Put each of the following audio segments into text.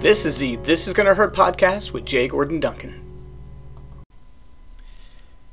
This is the This Is Gonna Hurt podcast with Jay Gordon Duncan.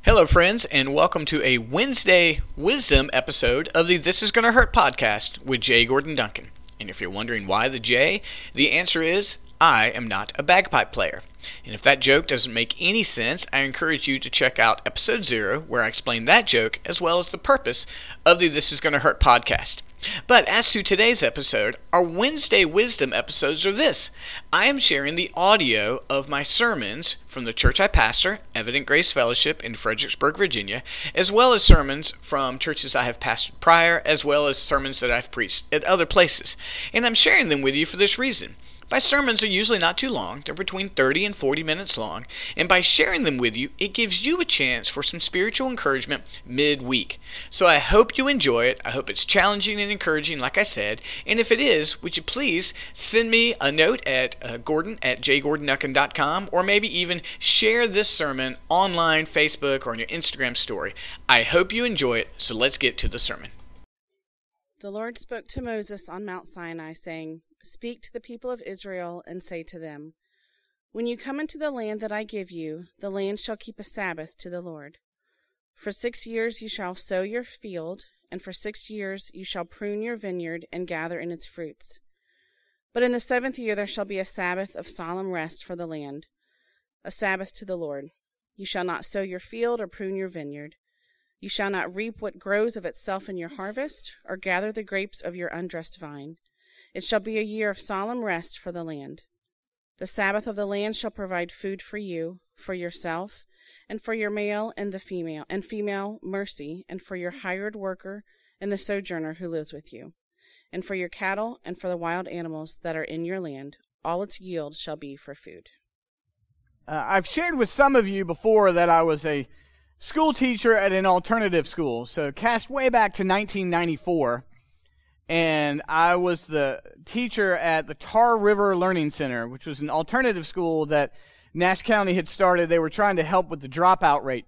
Hello, friends, and welcome to a Wednesday Wisdom episode of the This Is Gonna Hurt podcast with Jay Gordon Duncan. And if you're wondering why the J, the answer is I am not a bagpipe player. And if that joke doesn't make any sense, I encourage you to check out episode zero, where I explain that joke as well as the purpose of the This Is Gonna Hurt podcast. But as to today's episode, our Wednesday Wisdom episodes are this I am sharing the audio of my sermons from the church I pastor, Evident Grace Fellowship in Fredericksburg, Virginia, as well as sermons from churches I have pastored prior, as well as sermons that I've preached at other places. And I'm sharing them with you for this reason. My sermons are usually not too long, they're between 30 and 40 minutes long, and by sharing them with you, it gives you a chance for some spiritual encouragement midweek. So I hope you enjoy it. I hope it's challenging and encouraging, like I said, and if it is, would you please send me a note at uh, gordon at jgordonduncan.com or maybe even share this sermon online, Facebook, or on your Instagram story. I hope you enjoy it, so let's get to the sermon. The Lord spoke to Moses on Mount Sinai, saying, Speak to the people of Israel and say to them, When you come into the land that I give you, the land shall keep a Sabbath to the Lord. For six years you shall sow your field, and for six years you shall prune your vineyard and gather in its fruits. But in the seventh year there shall be a Sabbath of solemn rest for the land, a Sabbath to the Lord. You shall not sow your field or prune your vineyard. You shall not reap what grows of itself in your harvest, or gather the grapes of your undressed vine. It shall be a year of solemn rest for the land. The Sabbath of the land shall provide food for you, for yourself, and for your male and the female, and female mercy, and for your hired worker and the sojourner who lives with you, and for your cattle and for the wild animals that are in your land. All its yield shall be for food. Uh, I've shared with some of you before that I was a school teacher at an alternative school. So cast way back to 1994 and I was the teacher at the Tar River Learning Center, which was an alternative school that Nash County had started. They were trying to help with the dropout rate,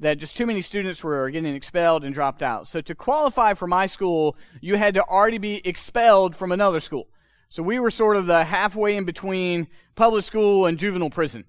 that just too many students were getting expelled and dropped out. So to qualify for my school, you had to already be expelled from another school. So we were sort of the halfway in between public school and juvenile prison.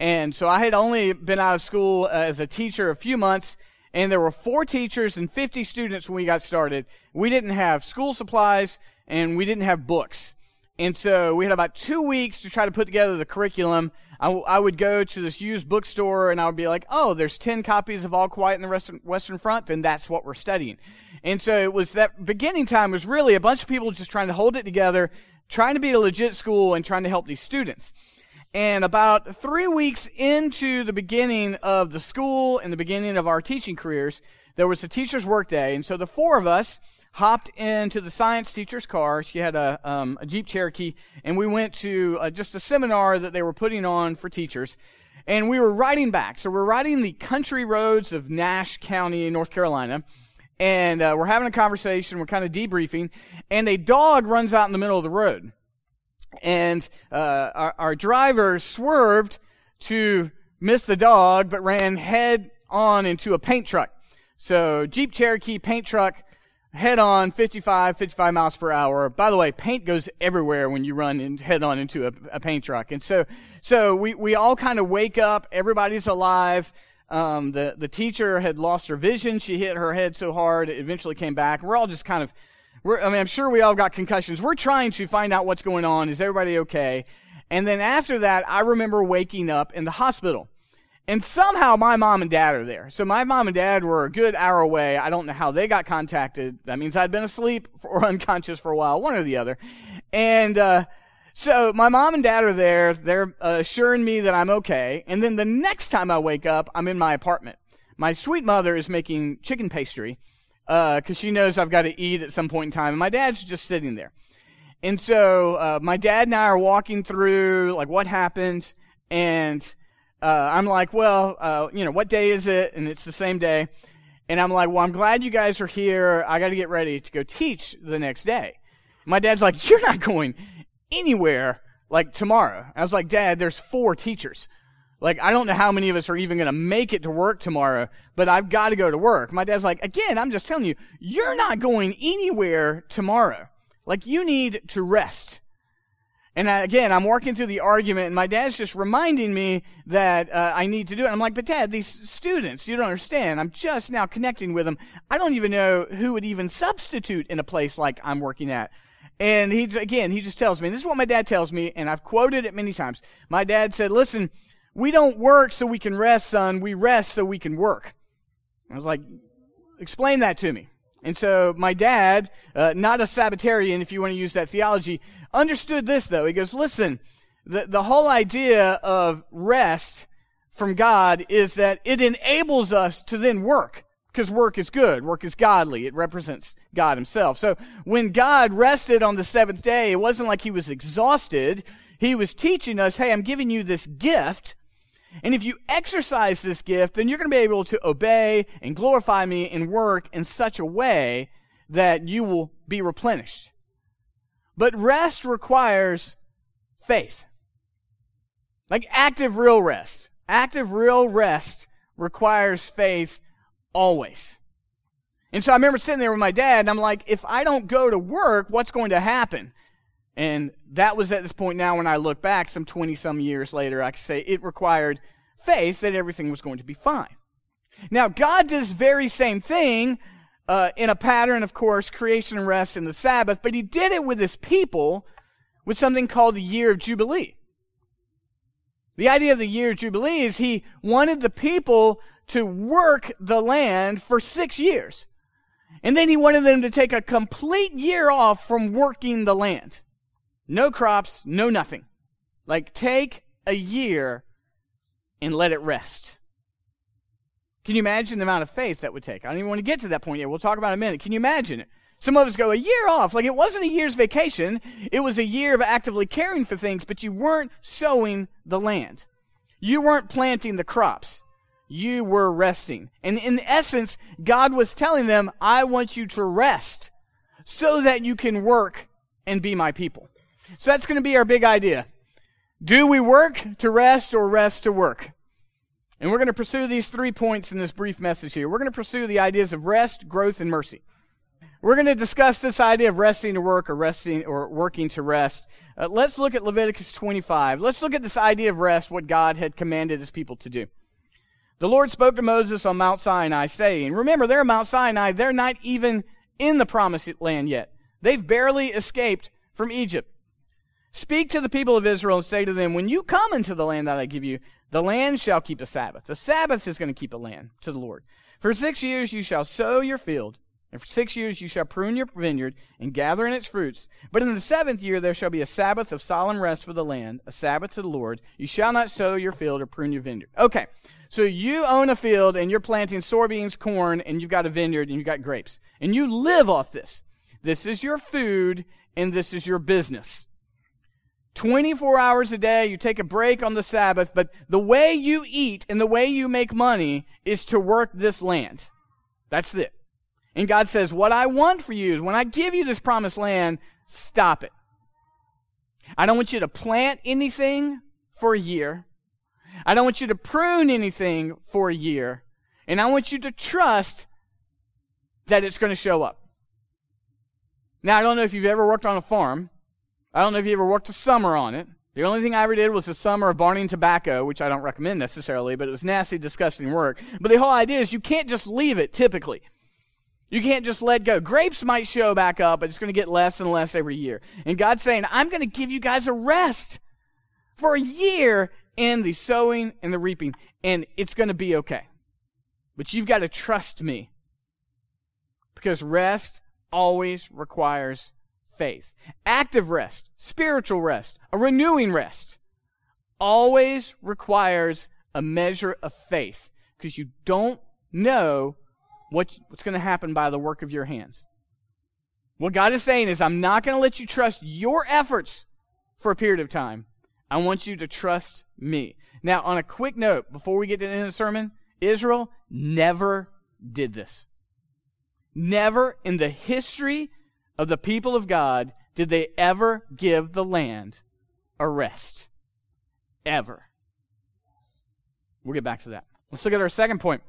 And so I had only been out of school as a teacher a few months, and there were four teachers and 50 students when we got started. We didn't have school supplies and we didn't have books. And so we had about two weeks to try to put together the curriculum. I, w- I would go to this used bookstore and I would be like, oh, there's 10 copies of All Quiet in the Western, Western Front, then that's what we're studying. And so it was that beginning time was really a bunch of people just trying to hold it together, trying to be a legit school and trying to help these students. And about three weeks into the beginning of the school and the beginning of our teaching careers, there was a teacher's workday. And so the four of us hopped into the science teacher's car. She had a, um, a Jeep Cherokee, and we went to uh, just a seminar that they were putting on for teachers. And we were riding back. So we're riding the country roads of Nash County, North Carolina. And uh, we're having a conversation. We're kind of debriefing. And a dog runs out in the middle of the road and uh, our, our driver swerved to miss the dog, but ran head on into a paint truck. So Jeep Cherokee paint truck, head on 55, 55 miles per hour. By the way, paint goes everywhere when you run and head on into a, a paint truck. And so, so we, we all kind of wake up. Everybody's alive. Um, the, the teacher had lost her vision. She hit her head so hard, it eventually came back. We're all just kind of we're, I mean, I'm sure we all got concussions. We're trying to find out what's going on. Is everybody okay? And then after that, I remember waking up in the hospital. And somehow my mom and dad are there. So my mom and dad were a good hour away. I don't know how they got contacted. That means I'd been asleep or unconscious for a while, one or the other. And, uh, so my mom and dad are there. They're assuring me that I'm okay. And then the next time I wake up, I'm in my apartment. My sweet mother is making chicken pastry because uh, she knows I've got to eat at some point in time. And my dad's just sitting there. And so uh, my dad and I are walking through, like, what happened. And uh, I'm like, well, uh, you know, what day is it? And it's the same day. And I'm like, well, I'm glad you guys are here. I got to get ready to go teach the next day. My dad's like, you're not going anywhere like tomorrow. I was like, Dad, there's four teachers. Like, I don't know how many of us are even going to make it to work tomorrow, but I've got to go to work. My dad's like, again, I'm just telling you, you're not going anywhere tomorrow. Like, you need to rest. And I, again, I'm working through the argument, and my dad's just reminding me that uh, I need to do it. I'm like, but dad, these students, you don't understand. I'm just now connecting with them. I don't even know who would even substitute in a place like I'm working at. And he, again, he just tells me, this is what my dad tells me, and I've quoted it many times. My dad said, listen, we don't work so we can rest, son. We rest so we can work. I was like, explain that to me. And so my dad, uh, not a Sabbatarian, if you want to use that theology, understood this though. He goes, listen, the, the whole idea of rest from God is that it enables us to then work because work is good. Work is godly. It represents God himself. So when God rested on the seventh day, it wasn't like he was exhausted. He was teaching us, hey, I'm giving you this gift. And if you exercise this gift, then you're going to be able to obey and glorify me and work in such a way that you will be replenished. But rest requires faith. Like active, real rest. Active, real rest requires faith always. And so I remember sitting there with my dad, and I'm like, if I don't go to work, what's going to happen? And that was at this point now when I look back, some 20 some years later, I can say it required faith that everything was going to be fine. Now, God does very same thing uh, in a pattern, of course, creation and rest and the Sabbath, but he did it with his people with something called the year of Jubilee. The idea of the year of Jubilee is he wanted the people to work the land for six years. And then he wanted them to take a complete year off from working the land. No crops, no nothing. Like take a year and let it rest. Can you imagine the amount of faith that would take? I don't even want to get to that point yet. We'll talk about it in a minute. Can you imagine it? Some of us go a year off. Like it wasn't a year's vacation. It was a year of actively caring for things, but you weren't sowing the land. You weren't planting the crops. You were resting. And in essence, God was telling them, I want you to rest so that you can work and be my people. So that's going to be our big idea. Do we work to rest or rest to work? And we're going to pursue these three points in this brief message here. We're going to pursue the ideas of rest, growth, and mercy. We're going to discuss this idea of resting to work or resting or working to rest. Uh, let's look at Leviticus 25. Let's look at this idea of rest, what God had commanded his people to do. The Lord spoke to Moses on Mount Sinai, saying, Remember, they're Mount Sinai. They're not even in the promised land yet. They've barely escaped from Egypt. Speak to the people of Israel and say to them, When you come into the land that I give you, the land shall keep a Sabbath. The Sabbath is going to keep a land to the Lord. For six years you shall sow your field, and for six years you shall prune your vineyard and gather in its fruits. But in the seventh year there shall be a Sabbath of solemn rest for the land, a Sabbath to the Lord. You shall not sow your field or prune your vineyard. Okay, so you own a field and you're planting soybeans, corn, and you've got a vineyard and you've got grapes. And you live off this. This is your food and this is your business. 24 hours a day, you take a break on the Sabbath, but the way you eat and the way you make money is to work this land. That's it. And God says, What I want for you is when I give you this promised land, stop it. I don't want you to plant anything for a year. I don't want you to prune anything for a year. And I want you to trust that it's going to show up. Now, I don't know if you've ever worked on a farm, I don't know if you ever worked a summer on it. The only thing I ever did was a summer of barney and tobacco, which I don't recommend necessarily, but it was nasty, disgusting work. But the whole idea is you can't just leave it typically. You can't just let go. Grapes might show back up, but it's going to get less and less every year. And God's saying, I'm going to give you guys a rest for a year in the sowing and the reaping, and it's going to be okay. But you've got to trust me. Because rest always requires faith. Active rest, spiritual rest, a renewing rest always requires a measure of faith because you don't know what, what's going to happen by the work of your hands. What God is saying is, I'm not going to let you trust your efforts for a period of time. I want you to trust me. Now, on a quick note, before we get to the end of the sermon, Israel never did this. Never in the history of the people of God did they ever give the land a rest. Ever. We'll get back to that. Let's look at our second point.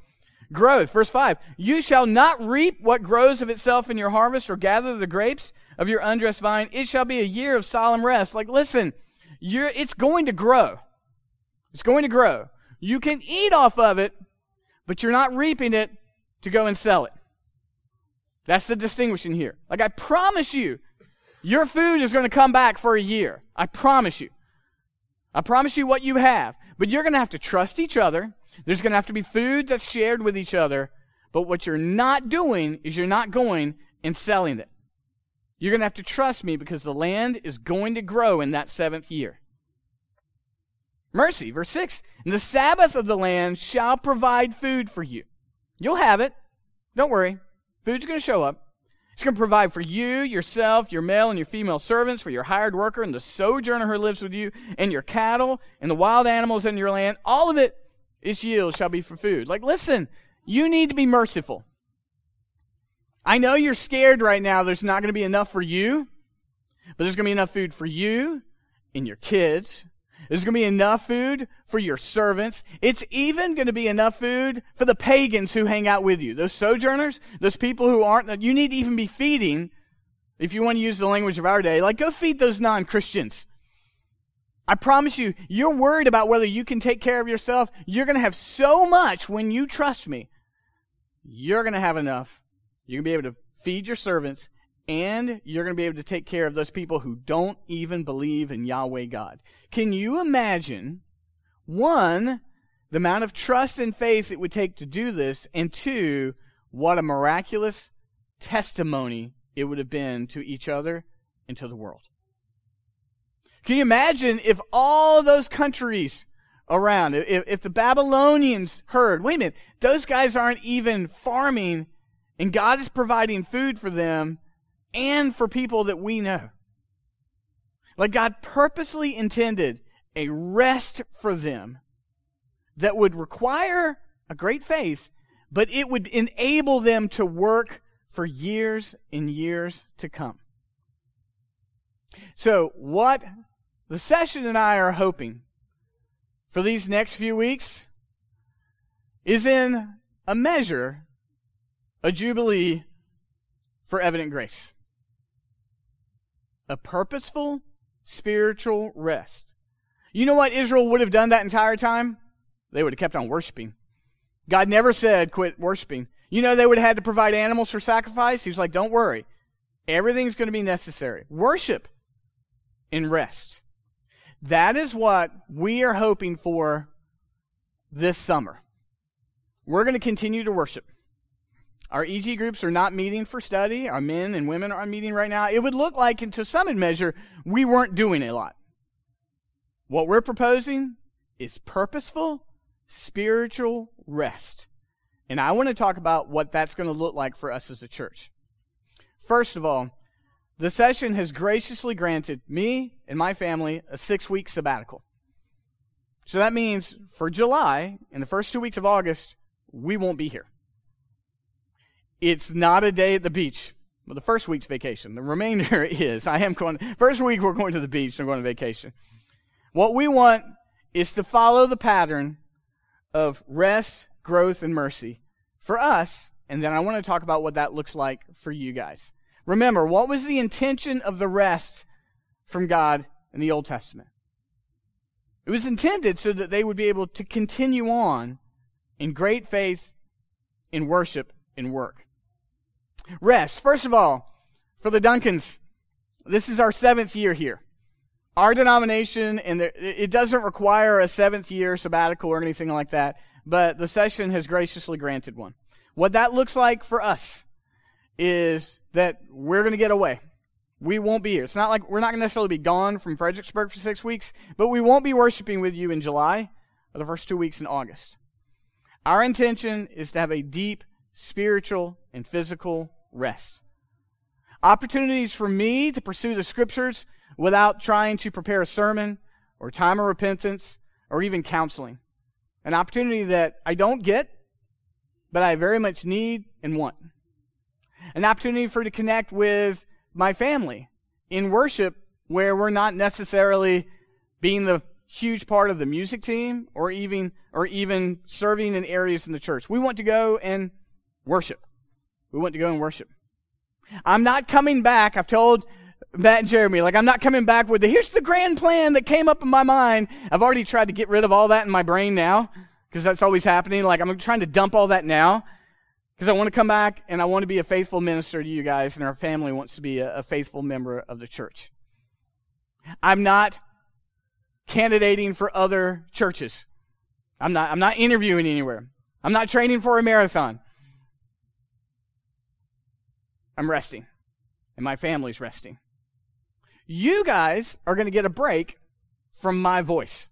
Growth. Verse 5. You shall not reap what grows of itself in your harvest or gather the grapes of your undressed vine. It shall be a year of solemn rest. Like, listen, you're, it's going to grow. It's going to grow. You can eat off of it, but you're not reaping it to go and sell it. That's the distinguishing here. Like, I promise you, your food is going to come back for a year. I promise you. I promise you what you have. But you're going to have to trust each other. There's going to have to be food that's shared with each other. But what you're not doing is you're not going and selling it. You're going to have to trust me because the land is going to grow in that seventh year. Mercy, verse 6. And the Sabbath of the land shall provide food for you. You'll have it. Don't worry. Food's going to show up. It's going to provide for you, yourself, your male and your female servants, for your hired worker and the sojourner who lives with you, and your cattle and the wild animals in your land. All of it, its yield shall be for food. Like, listen, you need to be merciful. I know you're scared right now. There's not going to be enough for you, but there's going to be enough food for you and your kids. There's going to be enough food for your servants. It's even going to be enough food for the pagans who hang out with you. Those sojourners, those people who aren't, you need to even be feeding, if you want to use the language of our day, like go feed those non Christians. I promise you, you're worried about whether you can take care of yourself. You're going to have so much when you trust me. You're going to have enough you're going to be able to feed your servants, and you're going to be able to take care of those people who don't even believe in Yahweh God. Can you imagine, one, the amount of trust and faith it would take to do this, and two, what a miraculous testimony it would have been to each other and to the world? Can you imagine if all those countries around, if, if the Babylonians heard, wait a minute, those guys aren't even farming and God is providing food for them and for people that we know. Like God purposely intended a rest for them that would require a great faith, but it would enable them to work for years and years to come. So, what the session and I are hoping for these next few weeks is in a measure a jubilee for evident grace. A purposeful spiritual rest. You know what Israel would have done that entire time? They would have kept on worshiping. God never said quit worshiping. You know they would have had to provide animals for sacrifice? He was like, don't worry. Everything's going to be necessary. Worship and rest. That is what we are hoping for this summer. We're going to continue to worship. Our EG groups are not meeting for study. Our men and women are meeting right now. It would look like, and to some measure, we weren't doing a lot. What we're proposing is purposeful, spiritual rest. And I want to talk about what that's going to look like for us as a church. First of all, the session has graciously granted me and my family a six week sabbatical. So that means for July and the first two weeks of August, we won't be here. It's not a day at the beach. Well, the first week's vacation. The remainder is. I am going. First week we're going to the beach. I'm going on vacation. What we want is to follow the pattern of rest, growth, and mercy for us, and then I want to talk about what that looks like for you guys. Remember, what was the intention of the rest from God in the Old Testament? It was intended so that they would be able to continue on in great faith, in worship, in work. Rest. First of all, for the Duncans, this is our seventh year here. Our denomination, and it doesn't require a seventh year sabbatical or anything like that, but the session has graciously granted one. What that looks like for us is that we're going to get away. We won't be here. It's not like we're not going to necessarily be gone from Fredericksburg for six weeks, but we won't be worshiping with you in July or the first two weeks in August. Our intention is to have a deep spiritual and physical rest. Opportunities for me to pursue the scriptures without trying to prepare a sermon or time of repentance or even counseling. An opportunity that I don't get, but I very much need and want. An opportunity for to connect with my family in worship where we're not necessarily being the huge part of the music team or even or even serving in areas in the church. We want to go and worship. We went to go and worship. I'm not coming back. I've told Matt and Jeremy, like, I'm not coming back with the, here's the grand plan that came up in my mind. I've already tried to get rid of all that in my brain now, because that's always happening. Like, I'm trying to dump all that now, because I want to come back and I want to be a faithful minister to you guys, and our family wants to be a, a faithful member of the church. I'm not candidating for other churches. I'm not, I'm not interviewing anywhere. I'm not training for a marathon. I'm resting, and my family's resting. You guys are going to get a break from my voice.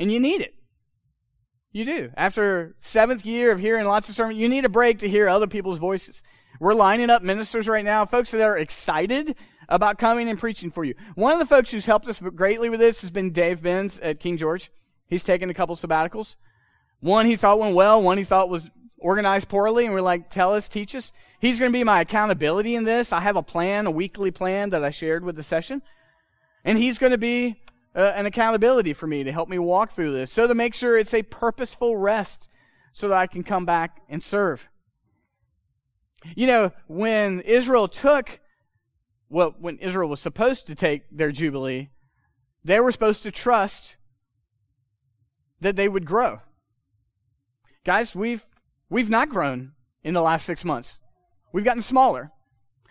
And you need it. You do. After seventh year of hearing lots of sermons, you need a break to hear other people's voices. We're lining up ministers right now, folks that are excited about coming and preaching for you. One of the folks who's helped us greatly with this has been Dave Benz at King George. He's taken a couple sabbaticals. One he thought went well, one he thought was organized poorly, and we're like, tell us, teach us. He's going to be my accountability in this. I have a plan, a weekly plan that I shared with the session. And he's going to be uh, an accountability for me to help me walk through this. So to make sure it's a purposeful rest so that I can come back and serve. You know, when Israel took, well, when Israel was supposed to take their Jubilee, they were supposed to trust that they would grow. Guys, we've we've not grown in the last six months. We've gotten smaller.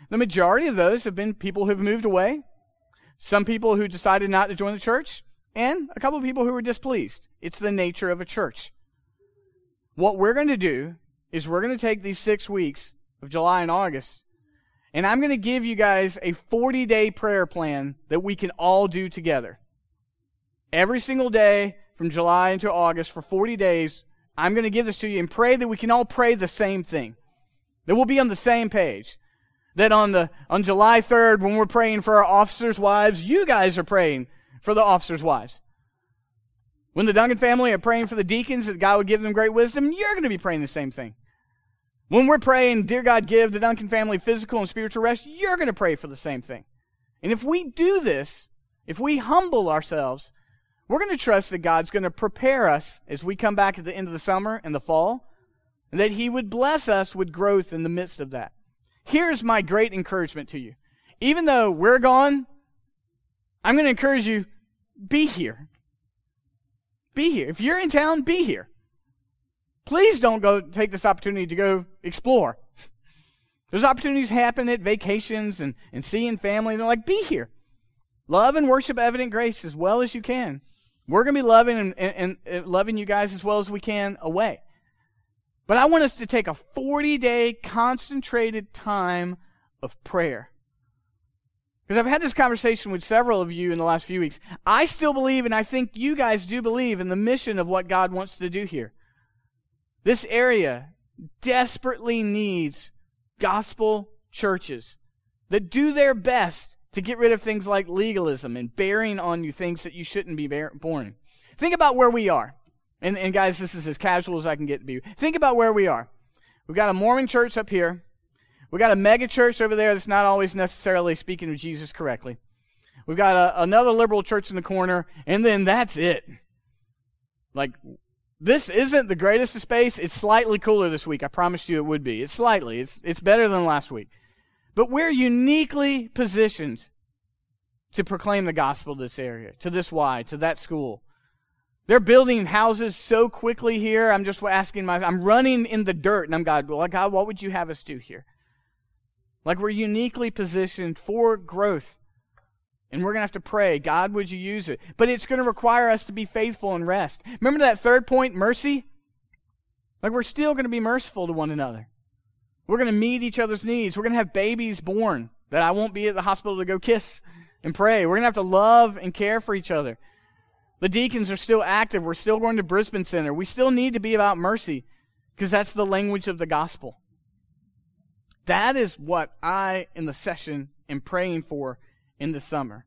The majority of those have been people who've moved away, some people who decided not to join the church, and a couple of people who were displeased. It's the nature of a church. What we're going to do is we're going to take these six weeks of July and August, and I'm going to give you guys a 40 day prayer plan that we can all do together. Every single day from July into August for 40 days, I'm going to give this to you and pray that we can all pray the same thing. That we'll be on the same page. That on the on July 3rd, when we're praying for our officers' wives, you guys are praying for the officers' wives. When the Duncan family are praying for the deacons that God would give them great wisdom, you're going to be praying the same thing. When we're praying, Dear God, give the Duncan family physical and spiritual rest, you're going to pray for the same thing. And if we do this, if we humble ourselves, we're going to trust that God's going to prepare us as we come back at the end of the summer and the fall, and that He would bless us with growth in the midst of that. Here's my great encouragement to you. Even though we're gone, I'm going to encourage you be here. Be here. If you're in town, be here. Please don't go take this opportunity to go explore. There's opportunities happen at vacations and, and seeing family. They're like, be here. Love and worship evident grace as well as you can. We're going to be loving and, and, and, uh, loving you guys as well as we can away. But I want us to take a 40 day concentrated time of prayer. Because I've had this conversation with several of you in the last few weeks. I still believe, and I think you guys do believe, in the mission of what God wants to do here. This area desperately needs gospel churches that do their best to get rid of things like legalism and bearing on you things that you shouldn't be bear- born. Think about where we are. And, and guys, this is as casual as I can get to be. Think about where we are. We've got a Mormon church up here. We've got a mega church over there that's not always necessarily speaking of Jesus correctly. We've got a, another liberal church in the corner, and then that's it. Like, this isn't the greatest of space. It's slightly cooler this week. I promised you it would be. It's slightly. It's, it's better than last week. But we're uniquely positioned to proclaim the gospel to this area, to this Y, to that school. They're building houses so quickly here. I'm just asking myself, I'm running in the dirt, and I'm God, well, God, what would you have us do here? Like we're uniquely positioned for growth. And we're going to have to pray, God, would you use it? But it's going to require us to be faithful and rest. Remember that third point, mercy? Like we're still going to be merciful to one another. We're going to meet each other's needs. We're going to have babies born that I won't be at the hospital to go kiss and pray. We're going to have to love and care for each other. The deacons are still active. We're still going to Brisben Center. We still need to be about mercy because that's the language of the gospel. That is what I, in the session, am praying for in the summer.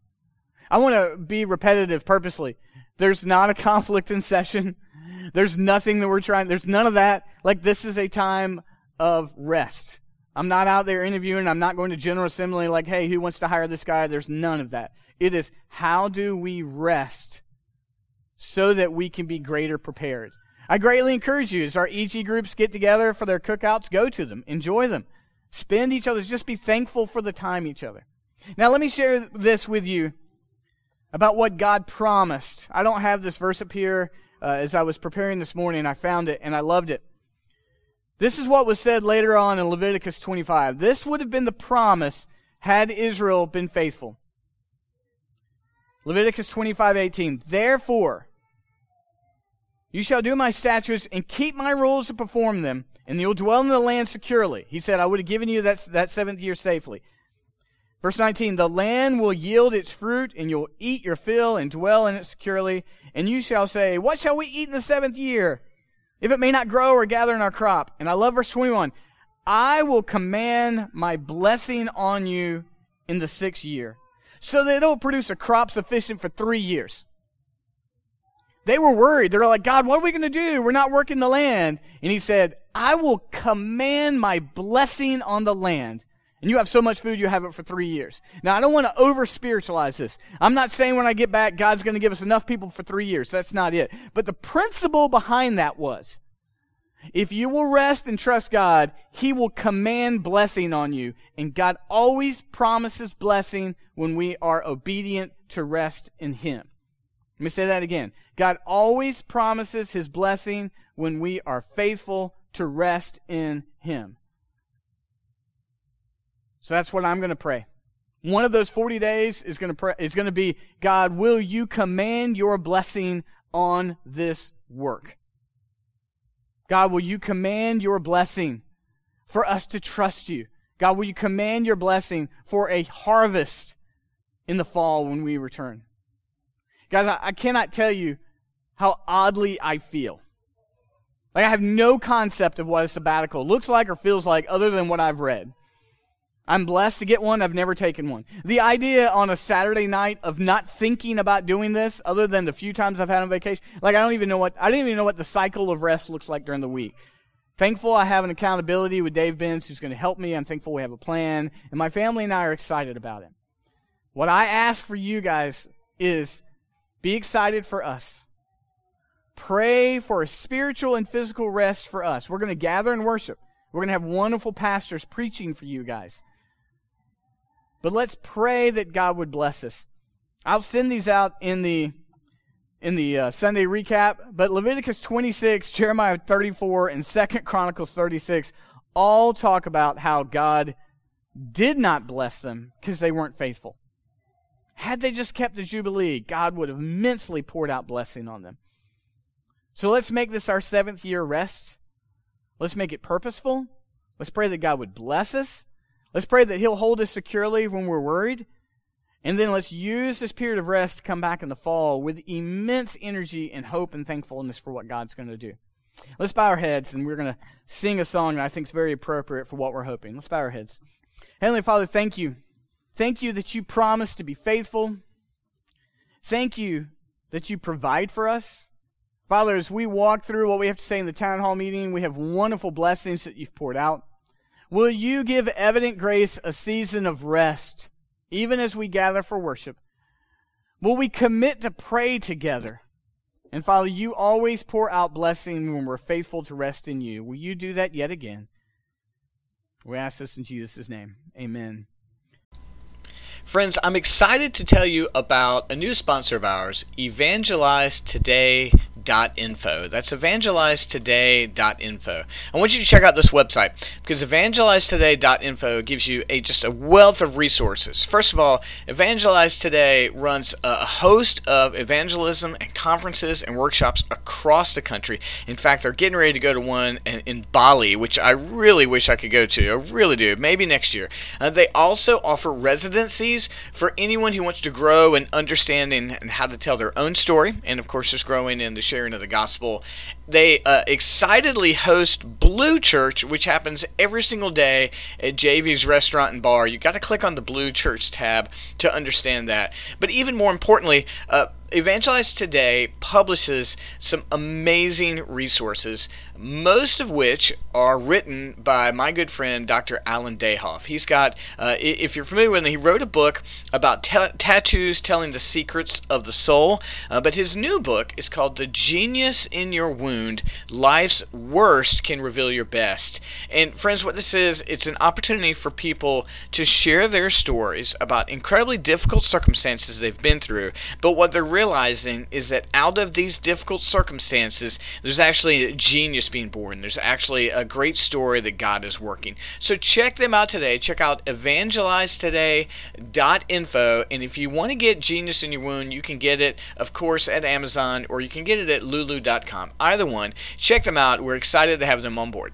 I want to be repetitive purposely. There's not a conflict in session. There's nothing that we're trying, there's none of that. Like, this is a time of rest. I'm not out there interviewing. I'm not going to General Assembly like, hey, who wants to hire this guy? There's none of that. It is how do we rest so that we can be greater prepared? I greatly encourage you as our EG groups get together for their cookouts, go to them, enjoy them. Spend each other's, just be thankful for the time each other. Now, let me share this with you about what God promised. I don't have this verse up here. Uh, as I was preparing this morning, I found it and I loved it. This is what was said later on in Leviticus 25. This would have been the promise had Israel been faithful. Leviticus 25:18. Therefore, you shall do my statutes and keep my rules to perform them, and you'll dwell in the land securely. He said, I would have given you that, that seventh year safely. Verse 19, the land will yield its fruit, and you'll eat your fill and dwell in it securely. And you shall say, What shall we eat in the seventh year? If it may not grow or gather in our crop. And I love verse 21. I will command my blessing on you in the sixth year, so that it'll produce a crop sufficient for three years. They were worried. They're like, God, what are we going to do? We're not working the land. And he said, I will command my blessing on the land. And you have so much food, you have it for three years. Now, I don't want to over spiritualize this. I'm not saying when I get back, God's going to give us enough people for three years. That's not it. But the principle behind that was if you will rest and trust God, He will command blessing on you. And God always promises blessing when we are obedient to rest in Him. Let me say that again. God always promises his blessing when we are faithful to rest in him. So that's what I'm going to pray. One of those 40 days is going to pray, is going to be God, will you command your blessing on this work? God, will you command your blessing for us to trust you? God, will you command your blessing for a harvest in the fall when we return? Guys, I, I cannot tell you how oddly I feel. Like, I have no concept of what a sabbatical looks like or feels like other than what I've read. I'm blessed to get one. I've never taken one. The idea on a Saturday night of not thinking about doing this, other than the few times I've had on vacation, like I don't even know what I didn't even know what the cycle of rest looks like during the week. Thankful I have an accountability with Dave Benz who's going to help me. I'm thankful we have a plan, and my family and I are excited about it. What I ask for you guys is be excited for us. Pray for a spiritual and physical rest for us. We're going to gather and worship. We're going to have wonderful pastors preaching for you guys. But let's pray that God would bless us. I'll send these out in the in the uh, Sunday recap, but Leviticus 26, Jeremiah 34, and Second Chronicles 36 all talk about how God did not bless them because they weren't faithful. Had they just kept the Jubilee, God would have immensely poured out blessing on them. So let's make this our seventh year rest. Let's make it purposeful. Let's pray that God would bless us. Let's pray that He'll hold us securely when we're worried. And then let's use this period of rest to come back in the fall with immense energy and hope and thankfulness for what God's going to do. Let's bow our heads and we're going to sing a song that I think is very appropriate for what we're hoping. Let's bow our heads. Heavenly Father, thank you Thank you that you promise to be faithful. Thank you that you provide for us. Father, as we walk through what we have to say in the town hall meeting, we have wonderful blessings that you've poured out. Will you give evident grace a season of rest, even as we gather for worship? Will we commit to pray together? And Father, you always pour out blessing when we're faithful to rest in you. Will you do that yet again? We ask this in Jesus' name. Amen. Friends, I'm excited to tell you about a new sponsor of ours, evangelizetoday.info. That's evangelizetoday.info. I want you to check out this website because evangelizetoday.info gives you a just a wealth of resources. First of all, Evangelize Today runs a host of evangelism and conferences and workshops across the country. In fact, they're getting ready to go to one in, in Bali, which I really wish I could go to. I really do. Maybe next year. Uh, they also offer residencies for anyone who wants to grow and understanding and how to tell their own story, and of course, just growing in the sharing of the gospel. They uh, excitedly host Blue Church, which happens every single day at JV's Restaurant and Bar. You've got to click on the Blue Church tab to understand that. But even more importantly, uh, Evangelize Today publishes some amazing resources, most of which are written by my good friend Dr. Alan Dayhoff. He's got, uh, if you're familiar with him, he wrote a book about ta- tattoos telling the secrets of the soul. Uh, but his new book is called The Genius in Your Wound Life's Worst Can Reveal Your Best. And friends, what this is, it's an opportunity for people to share their stories about incredibly difficult circumstances they've been through, but what they're realizing is that out of these difficult circumstances, there's actually a genius being born. There's actually a great story that God is working. So check them out today. Check out evangelizetoday.info. And if you want to get Genius in Your Wound, you can get it, of course, at Amazon or you can get it at lulu.com. Either one, check them out. We're excited to have them on board.